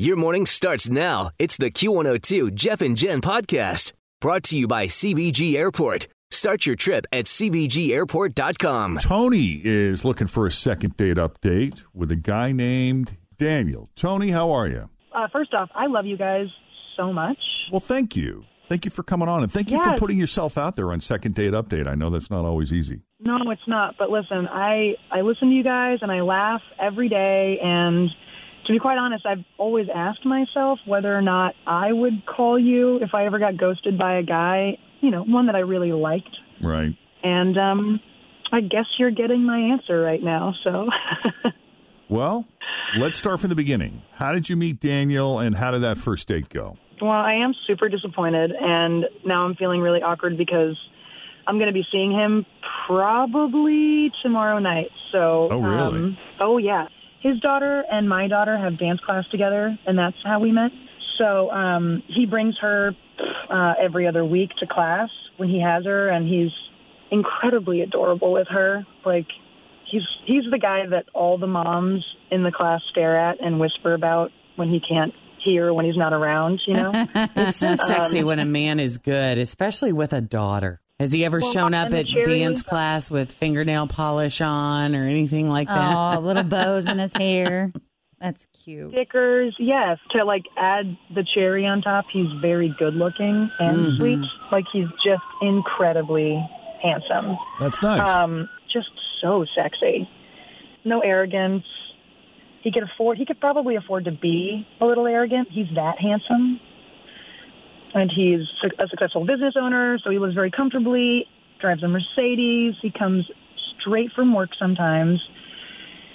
Your morning starts now. It's the Q102 Jeff and Jen podcast brought to you by CVG Airport. Start your trip at CVGAirport.com. Tony is looking for a second date update with a guy named Daniel. Tony, how are you? Uh, first off, I love you guys so much. Well, thank you. Thank you for coming on, and thank you for putting yourself out there on Second Date Update. I know that's not always easy. No, it's not. But listen, I I listen to you guys and I laugh every day. And to be quite honest, I've always asked myself whether or not I would call you if I ever got ghosted by a guy, you know, one that I really liked. Right. And um, I guess you're getting my answer right now. So. Well, let's start from the beginning. How did you meet Daniel, and how did that first date go? Well, I am super disappointed, and now I'm feeling really awkward because I'm going to be seeing him probably tomorrow night. So, Oh, really? Um, oh, yeah. His daughter and my daughter have dance class together, and that's how we met. So um, he brings her uh, every other week to class when he has her, and he's incredibly adorable with her. Like he's he's the guy that all the moms in the class stare at and whisper about when he can't hear when he's not around. You know. It's so sexy when a man is good, especially with a daughter. Has he ever Well, shown up at cherry dance class with fingernail polish on or anything like that? Oh, little bows in his hair. That's cute. stickers, yes. To like add the cherry on top, he's very good looking and sweet. Like he's just incredibly handsome. That's nice. Um, just so sexy. No arrogance. He could afford. He could probably afford to be a little arrogant. He's that handsome, and he's a successful business owner. So he lives very comfortably. Drives a Mercedes. He comes straight from work sometimes.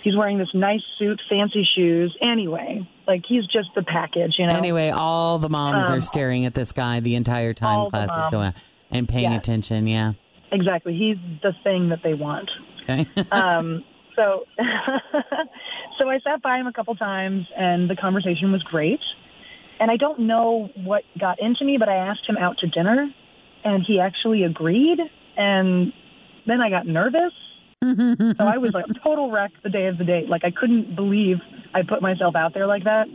He's wearing this nice suit, fancy shoes. Anyway, like he's just the package, you know. Anyway, all the moms are Um, staring at this guy the entire time all the class is going on and paying Yes. attention. Yeah. Exactly. He's the thing that they want. Okay. um, so, so I sat by him a couple times, and the conversation was great. And I don't know what got into me, but I asked him out to dinner, and he actually agreed. And then I got nervous, so I was like a total wreck the day of the date. Like I couldn't believe I put myself out there like that.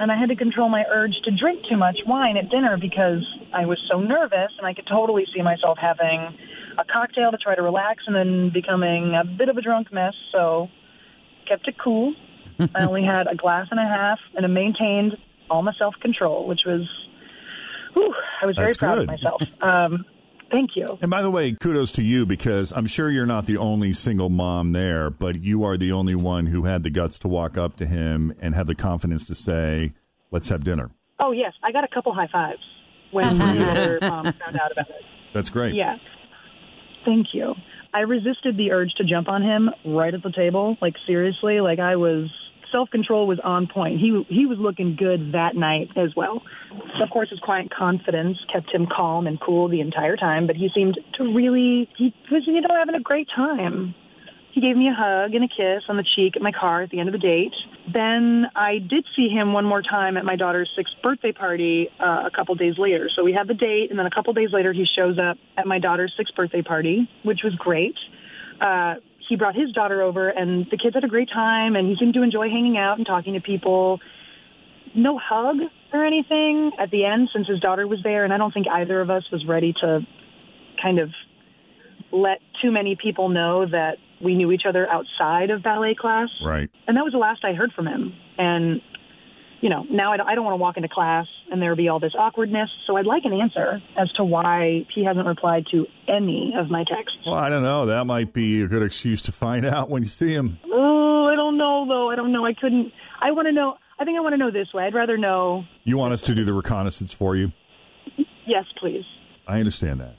And I had to control my urge to drink too much wine at dinner because I was so nervous, and I could totally see myself having a cocktail to try to relax and then becoming a bit of a drunk mess. So kept it cool. I only had a glass and a half, and I maintained all my self control, which was, whew, I was very That's proud good. of myself. Um, thank you. and by the way, kudos to you because I'm sure you're not the only single mom there, but you are the only one who had the guts to walk up to him and have the confidence to say, "Let's have dinner." Oh yes, I got a couple high fives when the other mom found out about it. That's great. Yeah. Thank you. I resisted the urge to jump on him right at the table. Like seriously, like I was self control was on point. He he was looking good that night as well. Of course, his quiet confidence kept him calm and cool the entire time. But he seemed to really he was you know having a great time. He gave me a hug and a kiss on the cheek at my car at the end of the date. Then I did see him one more time at my daughter's sixth birthday party uh, a couple days later. So we had the date, and then a couple days later, he shows up at my daughter's sixth birthday party, which was great. Uh, he brought his daughter over, and the kids had a great time, and he seemed to enjoy hanging out and talking to people. No hug or anything at the end since his daughter was there, and I don't think either of us was ready to kind of let too many people know that we knew each other outside of ballet class. Right. And that was the last I heard from him. And you know, now I don't, I don't want to walk into class and there be all this awkwardness. So I'd like an answer as to why he hasn't replied to any of my texts. Well, I don't know. That might be a good excuse to find out when you see him. Oh, I don't know though. I don't know. I couldn't. I want to know. I think I want to know this way. I'd rather know. You want us to do the reconnaissance for you? Yes, please. I understand that.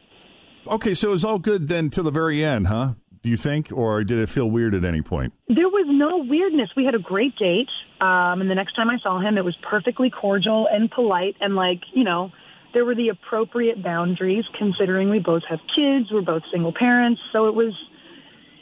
Okay, so it was all good then till the very end, huh? Do you think, or did it feel weird at any point? There was no weirdness. We had a great date. Um, and the next time I saw him, it was perfectly cordial and polite. And, like, you know, there were the appropriate boundaries considering we both have kids. We're both single parents. So it was,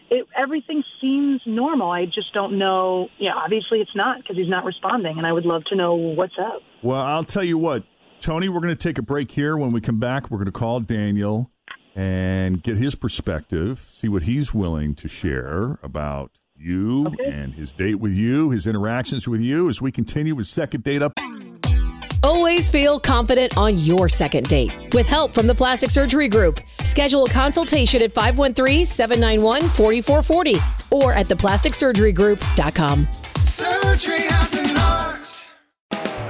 it, everything seems normal. I just don't know. Yeah, obviously it's not because he's not responding. And I would love to know what's up. Well, I'll tell you what, Tony, we're going to take a break here. When we come back, we're going to call Daniel and get his perspective, see what he's willing to share about you Okay. and his date with you, his interactions with you as we continue with second date up. Always feel confident on your second date. With help from the Plastic Surgery Group, schedule a consultation at 513-791-4440 or at theplasticsurgerygroup.com. Surgery has an art.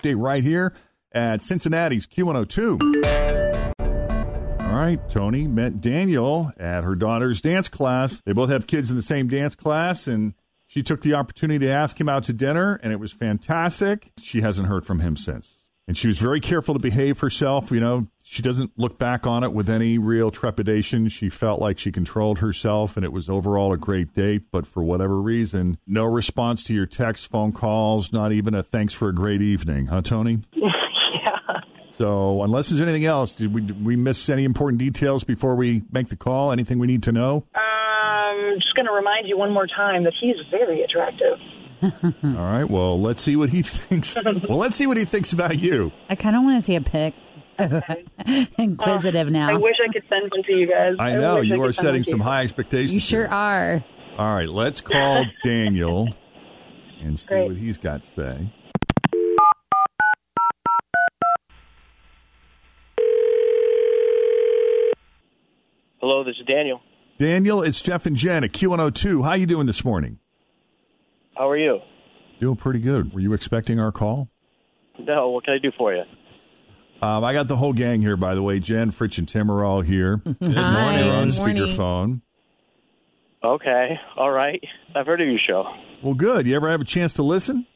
Day right here at Cincinnati's Q102. All right, Tony met Daniel at her daughter's dance class. They both have kids in the same dance class, and she took the opportunity to ask him out to dinner, and it was fantastic. She hasn't heard from him since. And she was very careful to behave herself. You know, she doesn't look back on it with any real trepidation. She felt like she controlled herself, and it was overall a great date. But for whatever reason, no response to your text, phone calls, not even a thanks for a great evening, huh, Tony? yeah. So, unless there's anything else, did we, did we miss any important details before we make the call? Anything we need to know? Um, just going to remind you one more time that he's very attractive. All right. Well, let's see what he thinks. well, let's see what he thinks about you. I kind of want to see a pic. Inquisitive um, now. I wish I could send one to you guys. I know wish I you could are setting some high expectations. you sure here. are. All right. Let's call Daniel and see Great. what he's got to say. Hello, this is Daniel. Daniel, it's Jeff and Jen at Q102. How are you doing this morning? How are you? Doing pretty good. Were you expecting our call? No, what can I do for you? Um, I got the whole gang here, by the way. Jen, Fritch, and Tim are all here. Good Hi. They're on Good morning. speakerphone. Okay, all right. I've heard of your show. Well, good. You ever have a chance to listen?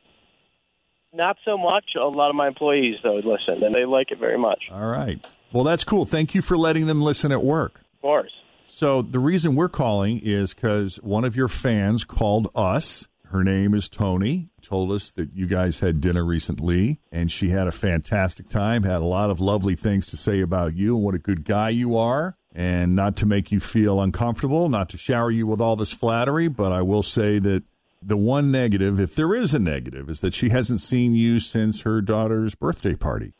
Not so much. A lot of my employees, though, listen, and they like it very much. All right. Well, that's cool. Thank you for letting them listen at work. Of course. So, the reason we're calling is because one of your fans called us. Her name is Tony. Told us that you guys had dinner recently, and she had a fantastic time. Had a lot of lovely things to say about you and what a good guy you are. And not to make you feel uncomfortable, not to shower you with all this flattery, but I will say that the one negative, if there is a negative, is that she hasn't seen you since her daughter's birthday party.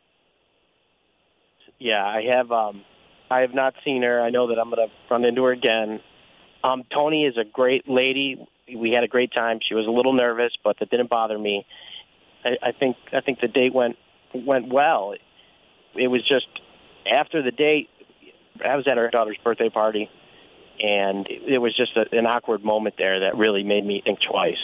Yeah, I have. Um, I have not seen her. I know that I'm going to run into her again. Um, Tony is a great lady. We had a great time. She was a little nervous, but that didn't bother me. I, I think. I think the date went went well. It was just after the date. I was at her daughter's birthday party, and it, it was just a, an awkward moment there that really made me think twice.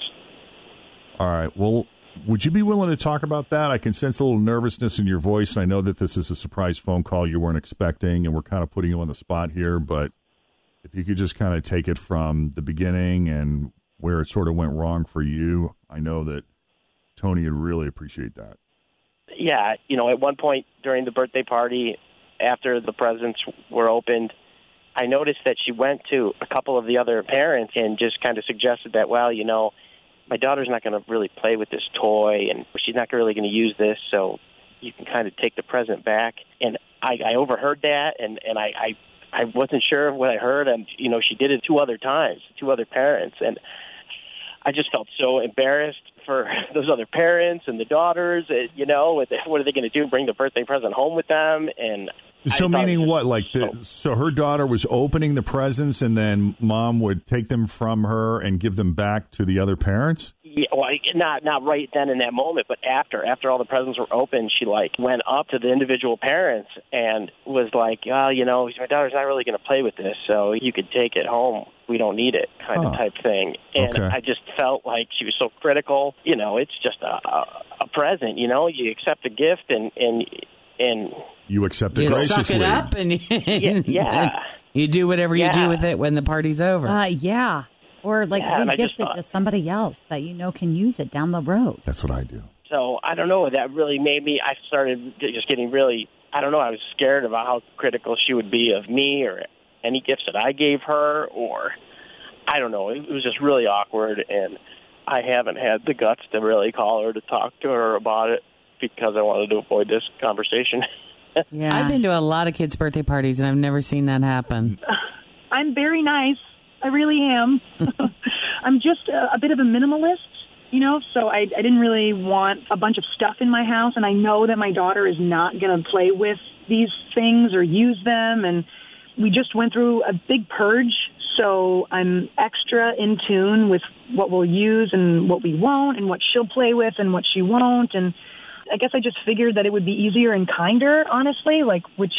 All right. Well, would you be willing to talk about that? I can sense a little nervousness in your voice, and I know that this is a surprise phone call you weren't expecting, and we're kind of putting you on the spot here. But if you could just kind of take it from the beginning and where it sort of went wrong for you, I know that Tony would really appreciate that. yeah, you know, at one point during the birthday party, after the presents were opened, I noticed that she went to a couple of the other parents and just kind of suggested that, well, you know, my daughter's not going to really play with this toy, and she's not really going to use this, so you can kind of take the present back. And I, I overheard that, and and I, I I wasn't sure what I heard, and you know, she did it two other times, two other parents, and I just felt so embarrassed for those other parents and the daughters. It, you know, what, what are they going to do? Bring the birthday present home with them? And So meaning what? Like the, so her daughter was opening the presents, and then mom would take them from her and give them back to the other parents. Yeah, well, I- not not right then in that moment, but after after all the presents were open, she like went up to the individual parents and was like, "Oh, you know, my daughter's not really going to play with this, so you could take it home. We don't need it," kind Huh. of type thing. And Okay. I just felt like she was so critical. You know, it's just a, a a present. You know, you accept a gift and and and You accept it You graciously. suck it up and, Yeah, yeah. you do whatever you do with it when the party's over. Uh, yeah. Or like Yeah, and I re-gift it thought- to somebody else that you know can use it down the road. That's what I do. So I don't know. That really made me. I started just getting really. I don't know. I was scared about how critical she would be of me or any gifts that I gave her, or I don't know. It was just really awkward, and I haven't had the guts to really call her to talk to her about it because I wanted to avoid this conversation. Yeah. I've been to a lot of kids' birthday parties and I've never seen that happen. I'm very nice. I really am. I'm just a, a bit of a minimalist, you know, so I, I didn't really want a bunch of stuff in my house, and I know that my daughter is not going to play with these things or use them, and we just went through a big purge, so I'm extra in tune with what we'll use and what we won't, and what she'll play with and what she won't, and I guess I just figured that it would be easier and kinder, honestly, like which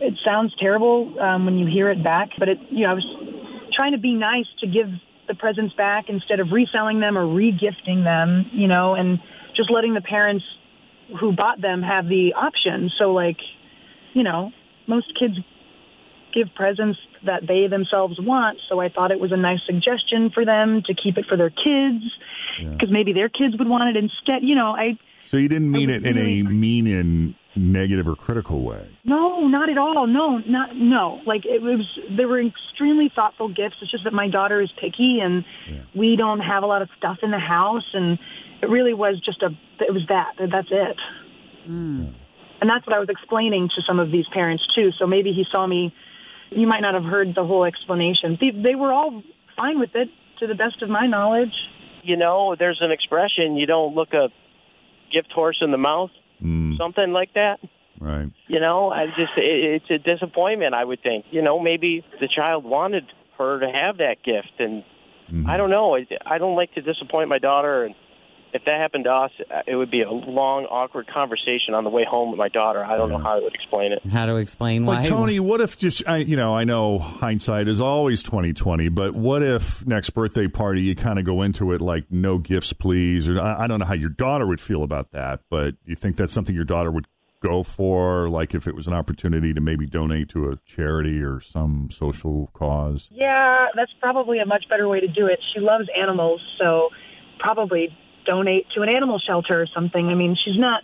it sounds terrible um, when you hear it back, but it, you know, I was trying to be nice to give the presents back instead of reselling them or regifting them, you know, and just letting the parents who bought them have the option. So, like, you know, most kids give presents that they themselves want. So I thought it was a nice suggestion for them to keep it for their kids because maybe their kids would want it instead. You know, I So you didn't mean it in a really- mean and negative or critical way. No, not at all. No, not no. Like it was, they were extremely thoughtful gifts. It's just that my daughter is picky, and we don't have a lot of stuff in the house, and it really was just a. It was that. That's it. Hmm. And that's what I was explaining to some of these parents too. So maybe he saw me. You might not have heard the whole explanation. They, they were all fine with it, to the best of my knowledge. you know, there's an expression: you don't look a gift horse in the mouth, Mm. something like that. Right. You know, I just it, it's a disappointment. I would think. You know, maybe the child wanted her to have that gift, and mm-hmm. I don't know. I, I don't like to disappoint my daughter, and if that happened to us, it would be a long, awkward conversation on the way home with my daughter. I don't know how I would explain it. How to explain why? Well, Tony, what if just I, you know I know hindsight is always twenty twenty, but what if next birthday party you kind of go into it like no gifts, please? Or I, I don't know how your daughter would feel about that, but you think that's something your daughter would go for, like if it was an opportunity to maybe donate to a charity or some social cause? Yeah, that's probably a much better way to do it. She loves animals, so probably donate to an animal shelter or something. I mean, she's not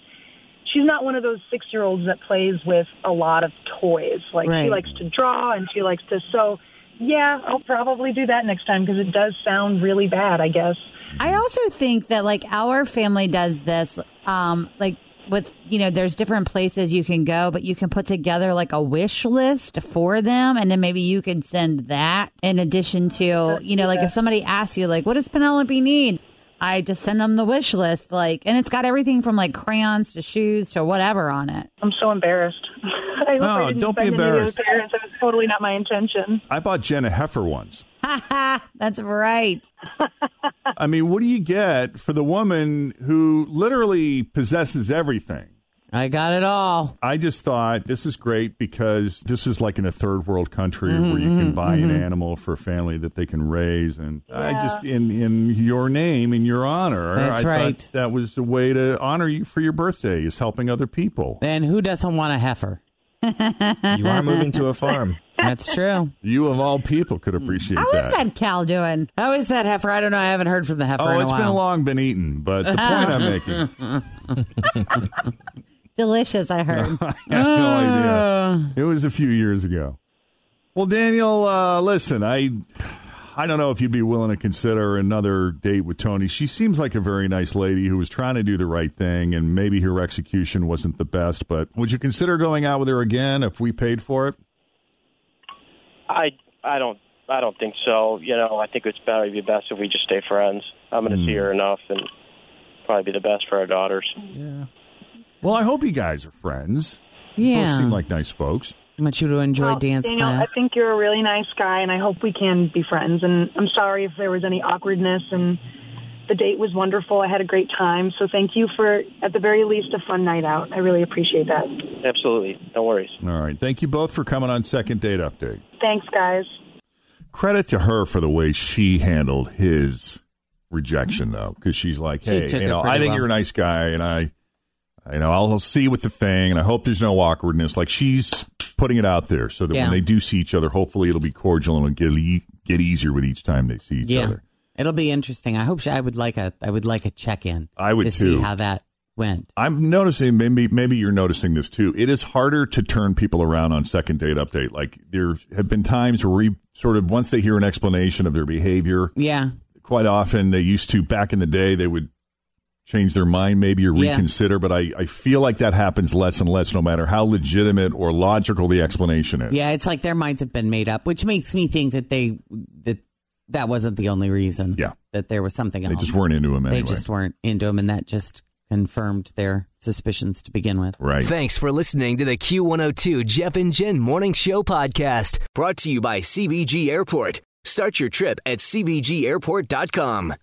she's not one of those 6-year-olds that plays with a lot of toys. Like Right. she likes to draw and she likes to so yeah, I'll probably do that next time because it does sound really bad, I guess. I also think that like our family does this, um, like with you know, there's different places you can go, but you can put together like a wish list for them, and then maybe you can send that in addition to you know, like if somebody asks you like, what does Penelope need? I just send them the wish list, like, and it's got everything from like crayons to shoes to whatever on it. I'm so embarrassed. I hope No, I don't be offend any of the embarrassed. parents. That was totally not my intention. I bought Jen a heifer once. Ha ha! That's right. I mean, what do you get for the woman who literally possesses everything? I got it all. I just thought this is great because this is like in a third world country Mhm, where you can mhm, buy mhm. an animal for a family that they can raise, and I just in in your name, in your honor, That's I right. thought that was a way to honor you for your birthday is helping other people. And who doesn't want a heifer? You are moving to a farm. That's true. You of all people could appreciate How that. is that cow doing? How is that heifer? I don't know. I haven't heard from the heifer Oh, in a it's while. been long been eaten, but the point I'm making. Delicious, I heard. I have no idea. It was a few years ago. Well, Daniel, uh, listen, I I don't know if you'd be willing to consider another date with Tony. She seems like a very nice lady who was trying to do the right thing, and maybe her execution wasn't the best. But would you consider going out with her again if we paid for it? I I don't I don't think so. You know, I think it's better be best if we just stay friends. I'm going to see her enough, and probably be the best for our daughters. Yeah. Well, I hope you guys are friends. Yeah. Both seem like nice folks. I want you to enjoy Well, dance Daniel, class. I think you're a really nice guy, and I hope we can be friends. And I'm sorry if there was any awkwardness. And the date was wonderful. I had a great time. So thank you for, at the very least, a fun night out. I really appreciate that. Absolutely, no worries. All right. Thank you both for coming on Second Date Update. Thanks, guys. Credit to her for the way she handled his rejection, though, because she's like, "Hey, took you know, I think well. you're a nice guy, and I, you know, I'll see with the thing, and I hope there's no awkwardness." Like she's putting it out there so that Yeah. when they do see each other, hopefully it'll be cordial and it'll get e- get easier with each time they see each yeah, other. it'll be interesting. I hope she, I would like a I would like a check in. I would to too. see how that went. I'm noticing maybe maybe you're noticing this too. It is harder to turn people around on second date update. Like there have been times where we sort of once they hear an explanation of their behavior, Yeah, quite often they used to back in the day they would change their mind maybe or Yeah. reconsider but I, I feel like that happens less and less no matter how legitimate or logical the explanation is yeah. It's like their minds have been made up, which makes me think that they that that wasn't the only reason. Yeah. that there was something they else. just weren't into him anyway They just weren't into him, and that just confirmed their suspicions to begin with. right Thanks for listening to the Q102 Jeff and Jen Morning Show podcast, brought to you by CVG Airport. Start your trip at CVGAirport.com.